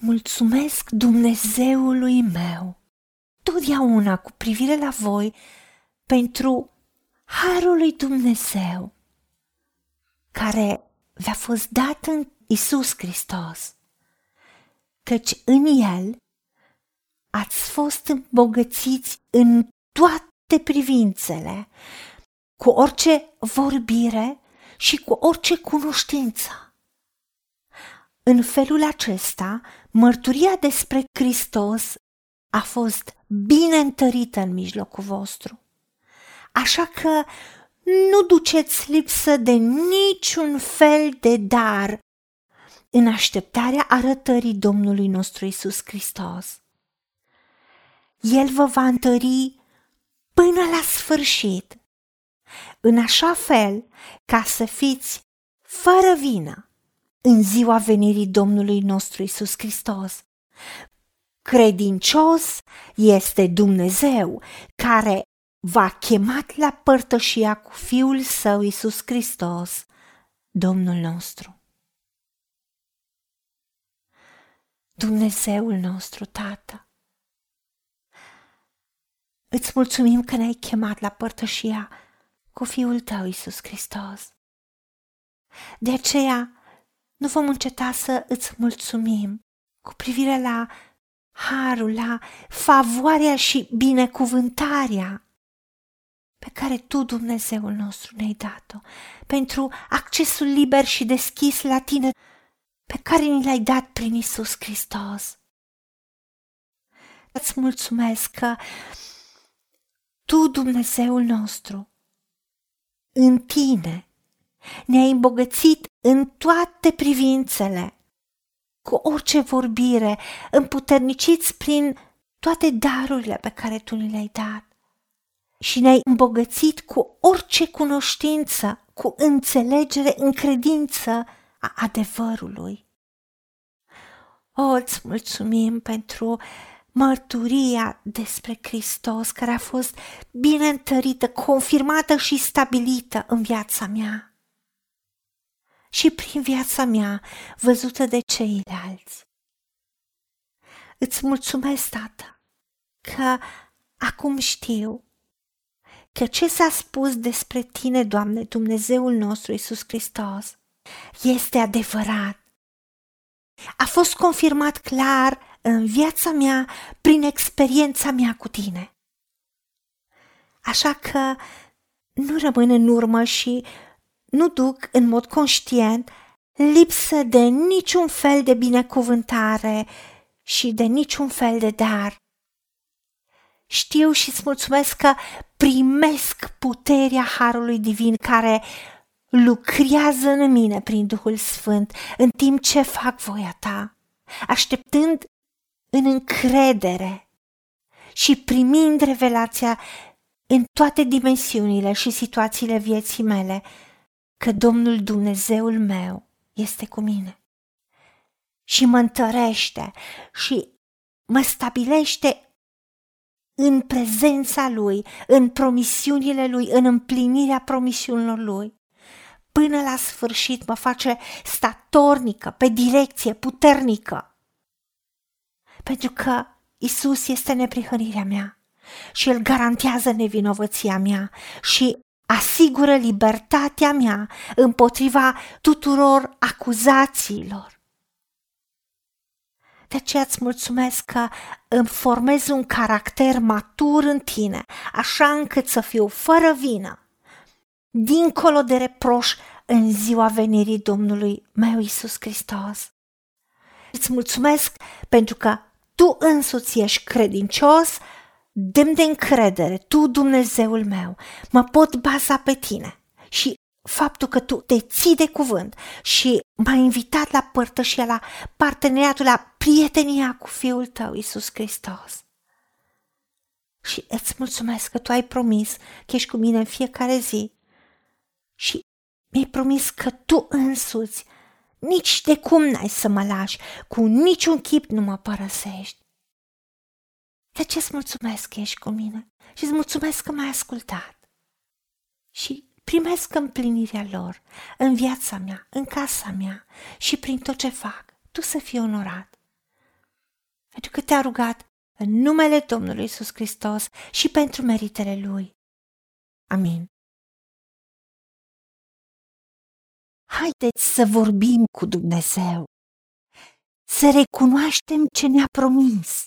Mulțumesc Dumnezeului meu totdeauna cu privire la voi pentru harul lui Dumnezeu care v-a fost dat în Isus Hristos, căci în El ați fost îmbogățiți în toate privințele, cu orice vorbire și cu orice cunoștință. În felul acesta, mărturia despre Hristos a fost bine întărită în mijlocul vostru. Așa că nu duceți lipsă de niciun fel de dar în așteptarea arătării Domnului nostru Isus Hristos. El vă va întări până la sfârșit, în așa fel ca să fiți fără vină în ziua venirii Domnului nostru Isus Hristos. Credincios este Dumnezeu care v-a chemat la părtășia cu Fiul Său Isus Hristos, Domnul nostru. Dumnezeul nostru, Tată, îți mulțumim că ne-ai chemat la părtășia cu Fiul Tău, Isus Hristos. De aceea nu vom înceta să îți mulțumim cu privire la harul, la favoarea și binecuvântarea pe care Tu, Dumnezeul nostru, ne-ai dat-o, pentru accesul liber și deschis la Tine pe care ni l-ai dat prin Isus Hristos. Îți mulțumesc că Tu, Dumnezeul nostru, în Tine ne-ai îmbogățit în toate privințele cu orice vorbire, împuterniciți prin toate darurile pe care tu ni le-ai dat. Și ne-ai îmbogățit cu orice cunoștință, cu înțelegere în credință a adevărului. O, îți mulțumim pentru mărturia despre Hristos care a fost bine întărită, confirmată și stabilită în viața mea și prin viața mea văzută de ceilalți. Îți mulțumesc, Tată, că acum știu că ce s-a spus despre tine, Doamne, Dumnezeul nostru Isus Hristos, este adevărat. A fost confirmat clar în viața mea prin experiența mea cu tine. Așa că nu rămân în urmă și nu duc în mod conștient lipsă de niciun fel de binecuvântare și de niciun fel de dar. Știu și îți mulțumesc că primesc puterea Harului Divin care lucrează în mine prin Duhul Sfânt în timp ce fac voia ta, așteptând în încredere și primind revelația în toate dimensiunile și situațiile vieții mele, că Domnul Dumnezeul meu este cu mine și mă întărește și mă stabilește în prezența Lui, în promisiunile Lui, în împlinirea promisiunilor Lui. Până la sfârșit mă face statornică, pe direcție, puternică. Pentru că Isus este neprihănirea mea și El garantează nevinovăția mea și asigură libertatea mea împotriva tuturor acuzațiilor. De aceea îți mulțumesc că îmi formez un caracter matur în tine, așa încât să fiu fără vină, dincolo de reproș în ziua venirii Domnului meu Isus Hristos. Îți mulțumesc pentru că tu însuți ești credincios demn de încredere, tu, Dumnezeul meu, mă pot baza pe tine și faptul că tu te ții de cuvânt și m-ai invitat la părtășia, la parteneriatul, la prietenia cu Fiul tău, Isus Hristos. Și îți mulțumesc că tu ai promis că ești cu mine în fiecare zi și mi-ai promis că tu însuți nici de cum n-ai să mă lași, cu niciun chip nu mă părăsești. De ce îți mulțumesc că ești cu mine și îți mulțumesc că m-ai ascultat. Și primesc împlinirea lor în viața mea, în casa mea și prin tot ce fac. Tu să fii onorat. pentru că te-a rugat în numele Domnului Isus Hristos și pentru meritele Lui. Amin. Haideți să vorbim cu Dumnezeu, să recunoaștem ce ne-a promis